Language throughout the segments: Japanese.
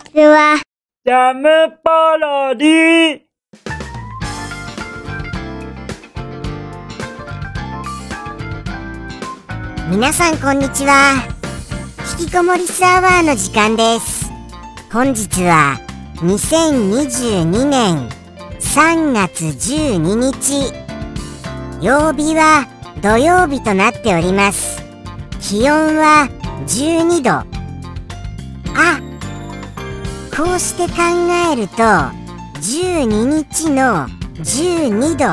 ちは。ジャムパロディ皆さんこんにちは。引きこもりスアワーの時間です。本日は2022年3月12日。曜日は土曜日となっております。気温は12度。あこうして考えると12日の12度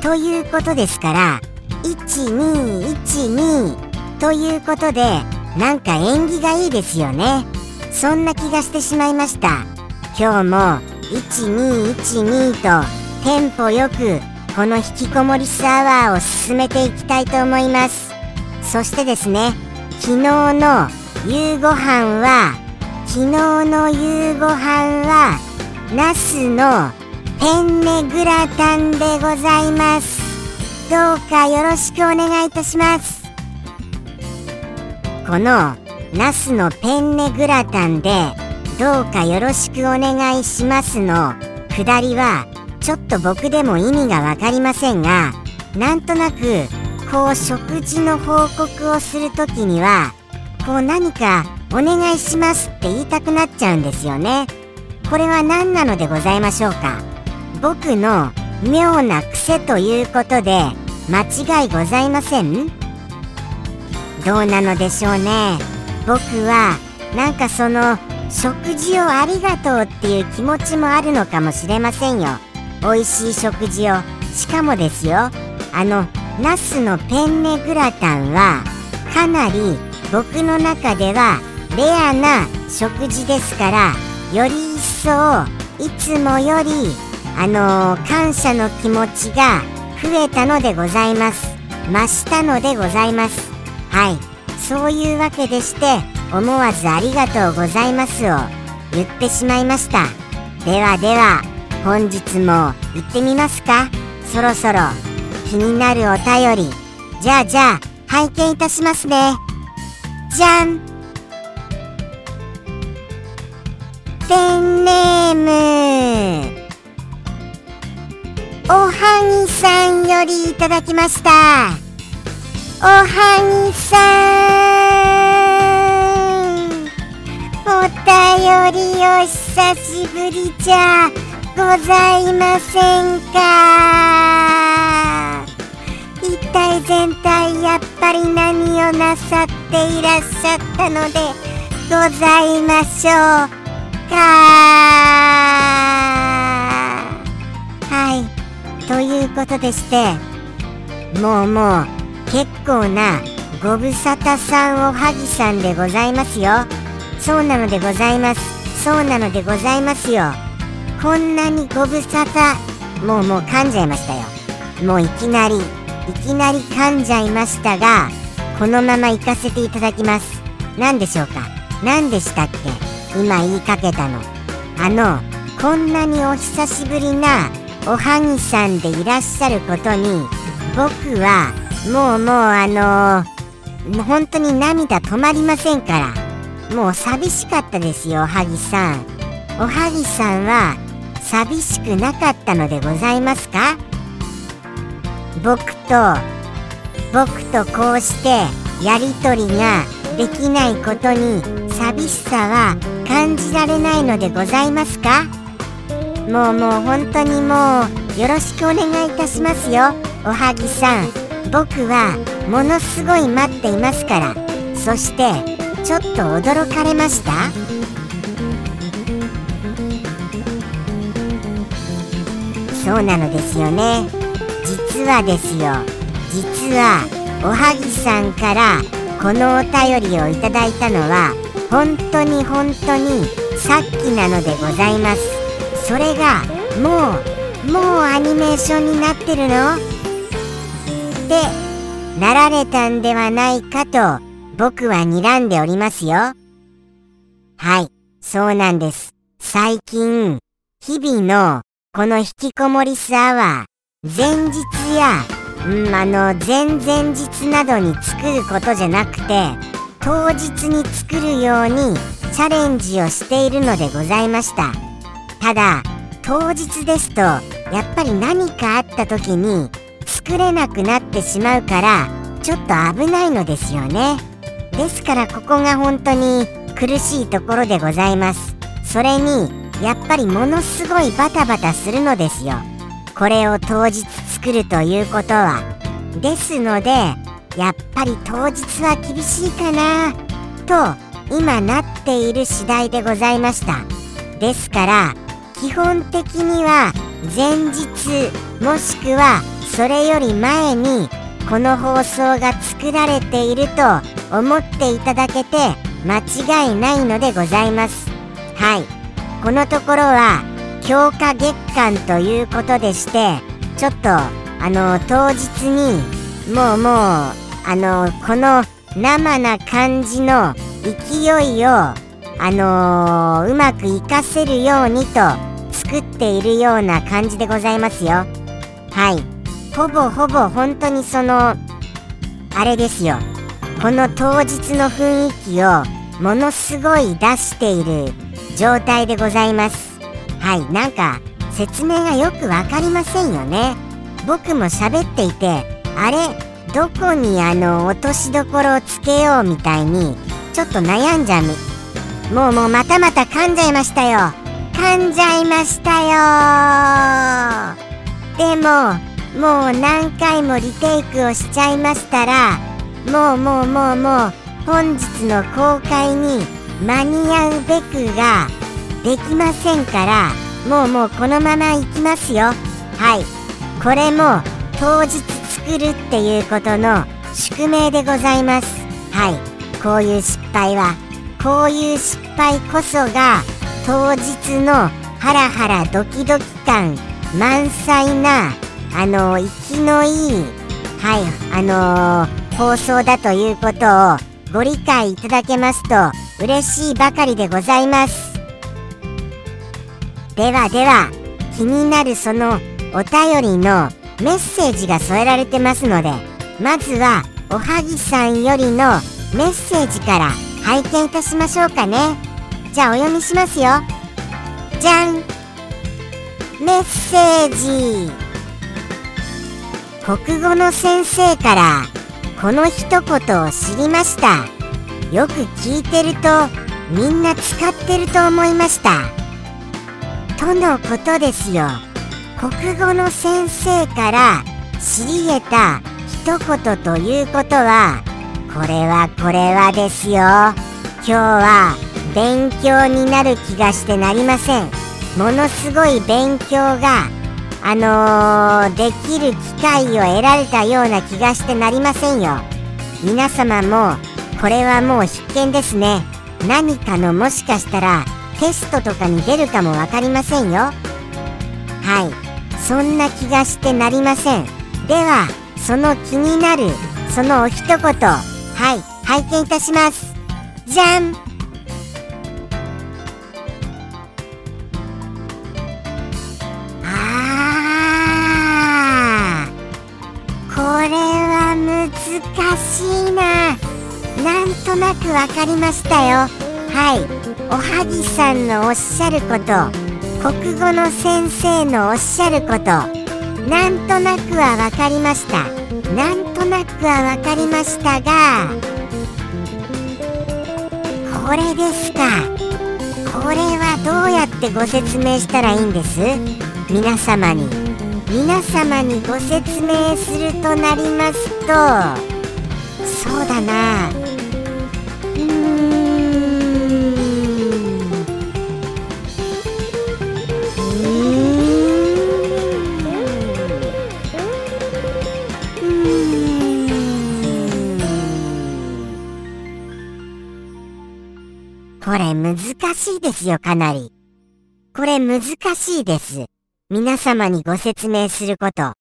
ということですから1212ということでなんか縁起がいいですよね。そんな気がしてしまいました。今日も1212とテンポよくこの引きこもりスアワーを進めていきたいと思いますそしてですね昨日の夕ご飯は昨日の夕ご飯はナスのペンネグラタンでございます。どうかよろしくお願いいたします。このナスのペンネグラタンでどうかよろしくお願いしますのくだりはちょっと僕でも意味がわかりませんがなんとなくこう食事の報告をするときにはこう何かお願いしますって言いたくなっちゃうんですよね。これは何なのでございましょうか？僕の妙な癖ということで間違いございません？どうなのでしょうね？僕はなんかその食事をありがとうっていう気持ちもあるのかもしれませんよ。美味しい食事を。しかもですよあのナスのペンネグラタンはかなり僕の中ではレアな食事ですからより一層いつもよりあのー、感謝の気持ちが増えたのでございます。増したのでございます。はい。そういうわけでして思わずありがとうございますを言ってしまいました。ではでは本日も行ってみますか。そろそろ気になるお便り。じゃあじゃあ拝見いたしますね。じゃん。ネーム。おはぎさんよりいただきました。おはぎさん。お便りお久しぶりじゃございませんか？一体全体やっぱり何をなさっていらっしゃったのでございましょう。かはい。ということでしてもうもう結構なご無沙汰さんおはぎさんでございますよ。そうなのでございます。そうなのでございますよ。こんなにご無沙汰もうもう噛んじゃいましたよ。もういきなりいきなり噛んじゃいましたがこのまま行かせていただきます。何でしょうか？何でしたっけ？今言いかけたの。あのこんなにお久しぶりなおはぎさんでいらっしゃることに僕はもうもうあのー、本当に涙止まりませんからもう寂しかったですよおはぎさん。おはぎさんは寂しくなかったのでございますか？僕と僕とこうしてやりとりができないことに寂しさは感じられないのでございますか？もうもう本当にもうよろしくお願いいたしますよ。おはぎさん僕はものすごい待っていますから。そしてちょっと驚かれました？そうなのですよね。実はですよ。実はおはぎさんからこのお便りをいただいたのは本当に本当にさっきなのでございますそれがもうもうアニメーションになってるの？ってなられたんではないかと僕は睨んでおりますよ。はい、そうなんです。最近、日々のこの引きこもりスアワー、前日や、うん、あの、前々日などに作ることじゃなくて、当日に作るようにチャレンジをしているのでございました。ただ当日ですとやっぱり何かあった時に作れなくなってしまうからちょっと危ないのですよね。ですからここが本当に苦しいところでございます。それにやっぱりものすごいバタバタするのですよ。これを当日作るということはですのでやっぱり当日は厳しいかなと今なっている次第でございました。ですから基本的には前日もしくはそれより前にこの放送が作られていると思っていただけて間違いないのでございます。はい。このところは強化月間ということでしてちょっとあの当日にもうもうあのこの生な感じの勢いをあの、うまく活かせるようにと作っているような感じでございますよ。はい。ほぼほぼ本当にそのあれですよ。この当日の雰囲気をものすごい出している状態でございます。はい。なんか説明がよく分かりませんよね。僕も喋っていてあれ？どこにあの落としどころをつけようみたいにちょっと悩んじゃう。もうもうまたまた噛んじゃいましたよ。噛んじゃいましたよ。でももう何回もリテイクをしちゃいましたらもうもうもうもう本日の公開に間に合うべくができませんからもうもうこのままいきますよ。はい。これも当日作るっていうことの宿命でございます。はい。こういう失敗はこういう失敗こそが当日のハラハラドキドキ感満載なあの生きのいいはい。あのー、放送だということをご理解いただけますと嬉しいばかりでございます。ではでは気になるそのお便りのメッセージが添えられてますのでまずはおはぎさんよりのメッセージから拝見いたしましょうかね。じゃあお読みしますよ。じゃん。メッセージ。国語の先生からこの一言を知りました。よく聞いてるとみんな使ってると思いました。とのことですよ。国語の先生から知り得た一言ということはこれはこれはですよ。今日は勉強になる気がしてなりません。ものすごい勉強があのー、できる機会を得られたような気がしてなりませんよ。皆様もこれはもう必見ですね。何かのもしかしたらテストとかに出るかも分かりませんよ。はい。そんな気がしてなりません。ではその気になるそのお一言はい。拝見いたします。じゃん。あー。これは難しいな。なんとなくわかりましたよ。はい。おはぎさんのおっしゃること。国語の先生のおっしゃること。なんとなくはわかりました。なんとなくはわかりましたが。これですか。これはどうやってご説明したらいいんです？皆様に。皆様にご説明するとなりますと。そうだな。しいですよ、かなり。これ難しいです。皆様にご説明すること。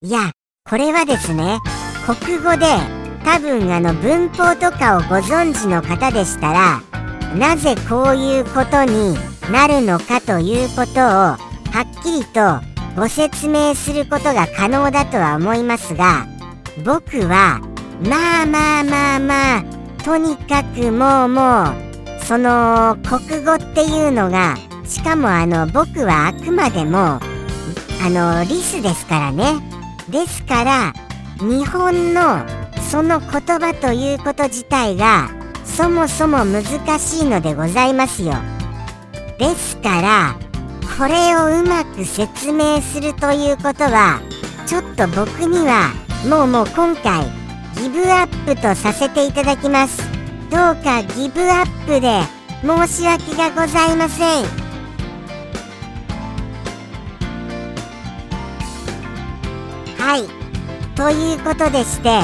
いや、これはですね、国語で多分あの文法とかをご存知の方でしたら、なぜこういうことになるのかということをはっきりとご説明することが可能だとは思いますが僕はまあまあまあまあとにかくもうもうその国語っていうのがしかもあの僕はあくまでもあのリスですからね。ですから日本のその言葉ということ自体がそもそも難しいのでございますよ。ですからこれをうまく説明するということはちょっと僕にはもうもう今回ギブアップとさせていただきます。どうかギブアップで申し訳がございません。はい。ということでして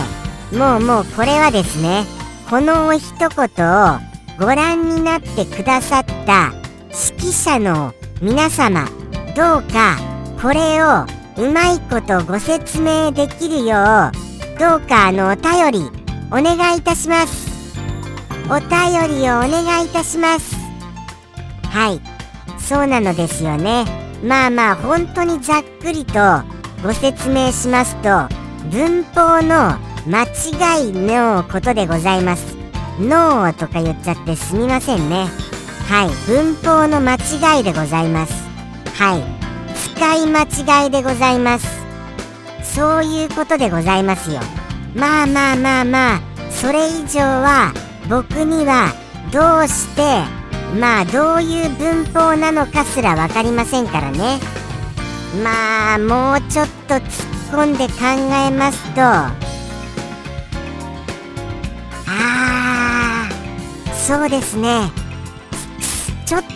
もうもうこれはですねこのお一言をご覧になってくださった指揮者の皆様どうかこれをうまいことご説明できるようどうかあのお便りお願いいたします。お便りをお願いいたします。はい。そうなのですよね。まあまあ本当にざっくりとご説明しますと文法の間違いのことでございます。ノーとか言っちゃってすみませんね。はい。文法の間違いでございます。はい。使い間違いでございます。そういうことでございますよ。まあまあまあまあそれ以上は僕にはどうしてまあどういう文法なのかすら分かりませんからね。まあもうちょっと突っ込んで考えますと。あーそうですね。ちょっと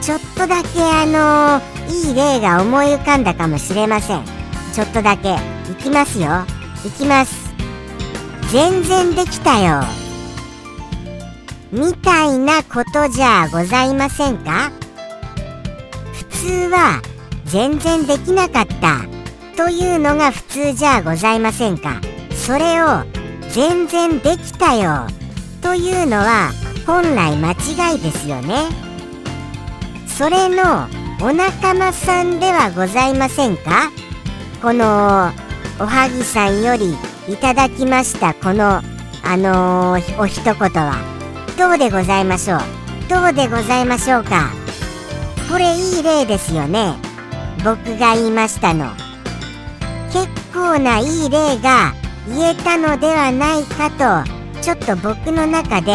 ちょっとだけあのー、いい例が思い浮かんだかもしれません。ちょっとだけ。いきますよ。いきます。全然できたよ。みたいなことじゃございませんか？普通は全然できなかった。というのが普通じゃございませんか？それを全然できたよ。というのは本来間違いですよね。それのお仲間さんではございませんか？このおはぎさんよりいただきましたこのあのー、お一言は。どうでございましょう？どうでございましょうか？これいい例ですよね。僕が言いましたの。結構ないい例が言えたのではないかとちょっと僕の中で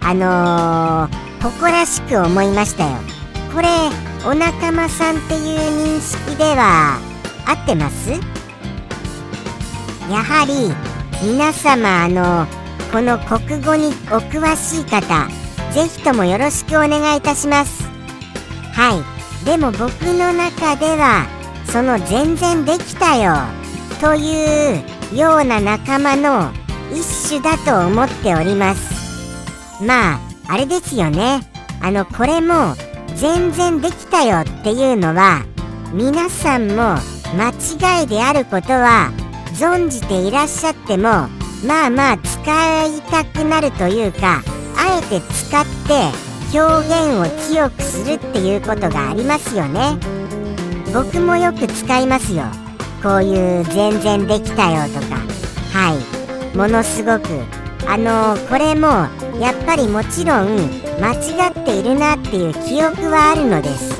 あのー、誇らしく思いましたよ。これお仲間さんっていう認識では合ってます？やはり皆様あのこの国語にお詳しい方ぜひともよろしくお願いいたします。はい。でも僕の中ではその全然できたよというような仲間の一種だと思っております。まああれですよね。あのこれも全然できたよっていうのは皆さんも間違いであることは存じていらっしゃってもまあまあ使いたくなるというかあえて使って表現を強くするっていうことがありますよね。僕もよく使いますよ。こういう全然できたよとか。はい。ものすごく。あのー、これもやっぱりもちろん間違っているなっていう記憶はあるのです。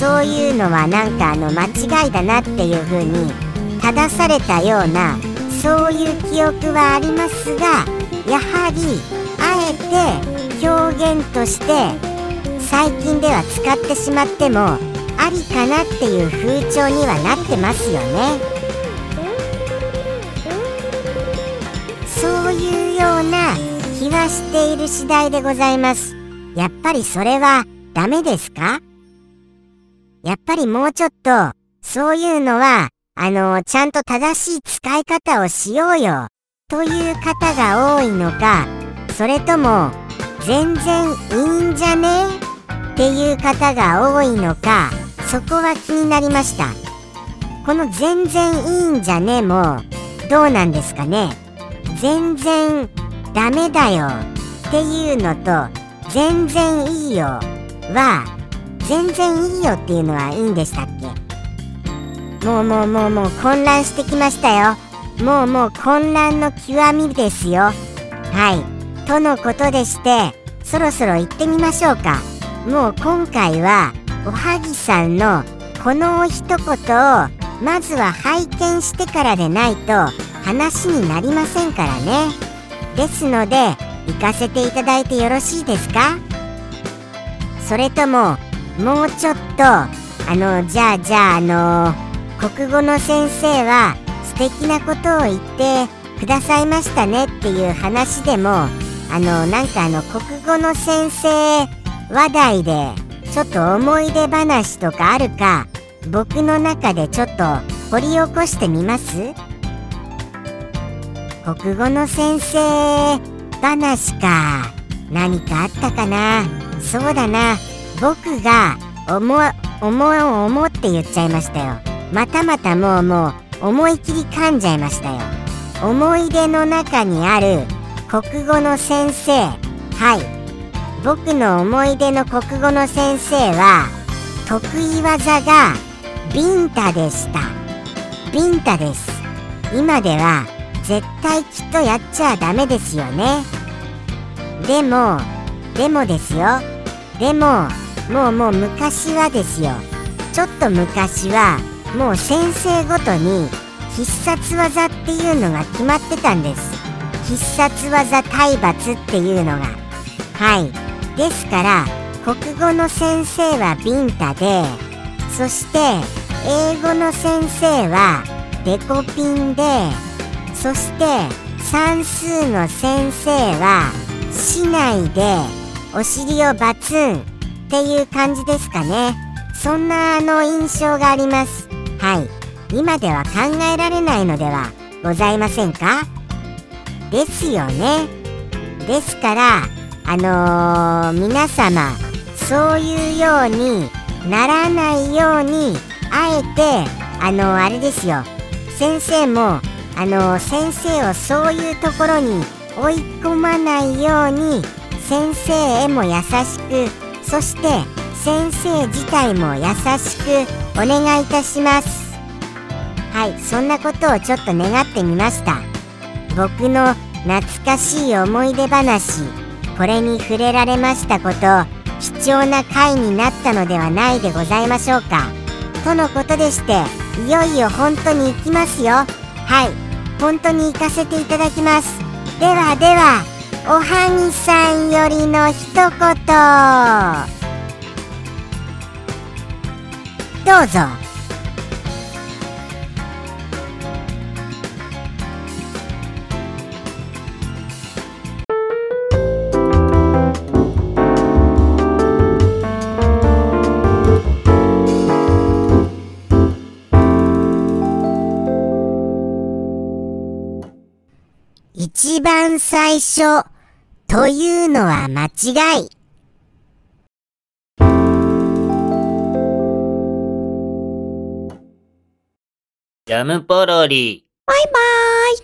そういうのはなんかあの間違いだなっていう風に正されたようなそういう記憶はありますがやはりあえて表現として最近では使ってしまってもありかなっていう風潮にはなってますよね。そういうような気はしている次第でございます。やっぱりそれはダメですか？やっぱりもうちょっとそういうのはあのちゃんと正しい使い方をしようよ。という方が多いのかそれとも全然いいんじゃね？っていう方が多いのかそこは気になりました。この全然いいんじゃねもどうなんですかね？全然ダメだよ。っていうのと全然いいよは全然いいよっていうのはいいんでしたっけ？もうもうもうもう混乱してきましたよ。もうもう混乱の極みですよ。はい。とのことでしてそろそろ行ってみましょうか。もう今回はおはぎさんのこの一言をまずは拝見してからでないと話になりませんからね。ですので行かせていただいてよろしいですか？それとももうちょっとあのじゃあじゃああの国語の先生は素敵なことを言ってくださいましたねっていう話でもあのなんかあの国語の先生話題でちょっと思い出話とかあるか僕の中でちょっと掘り起こしてみます？国語の先生話か何かあったかな？そうだな。僕が思う思う思うって言っちゃいましたよ。またまたもうもう思い切り噛んじゃいましたよ。思い出の中にある国語の先生。はい。僕の思い出の国語の先生は得意技がビンタでした。ビンタです。今では絶対きっとやっちゃダメですよね。でもでもですよ。でももうもう昔はですよ。ちょっと昔はもう先生ごとに必殺技っていうのが決まってたんです。必殺技体罰っていうのが。はい。ですから国語の先生はビンタでそして英語の先生はデコピンでそして算数の先生は市内でお尻をバツンっていう感じですかね。そんなあの印象があります。はい。今では考えられないのではございませんか？ですよね。ですからあのー、皆様そういうようにならないようにあえてあのー、あれですよ。先生もあのー、先生をそういうところに追い込まないように先生へも優しくそして先生自体も優しくお願いいたします。はいそんなことをちょっと願ってみました。僕の懐かしい思い出話これに触れられましたこと貴重な回になったのではないでございましょうか。とのことでしていよいよ本当に行きますよ。はい本当に行かせていただきます。ではではおはぎさんよりの一言。どうぞ一番最初というのは間違い。ジャムポロリ。バイバーイ。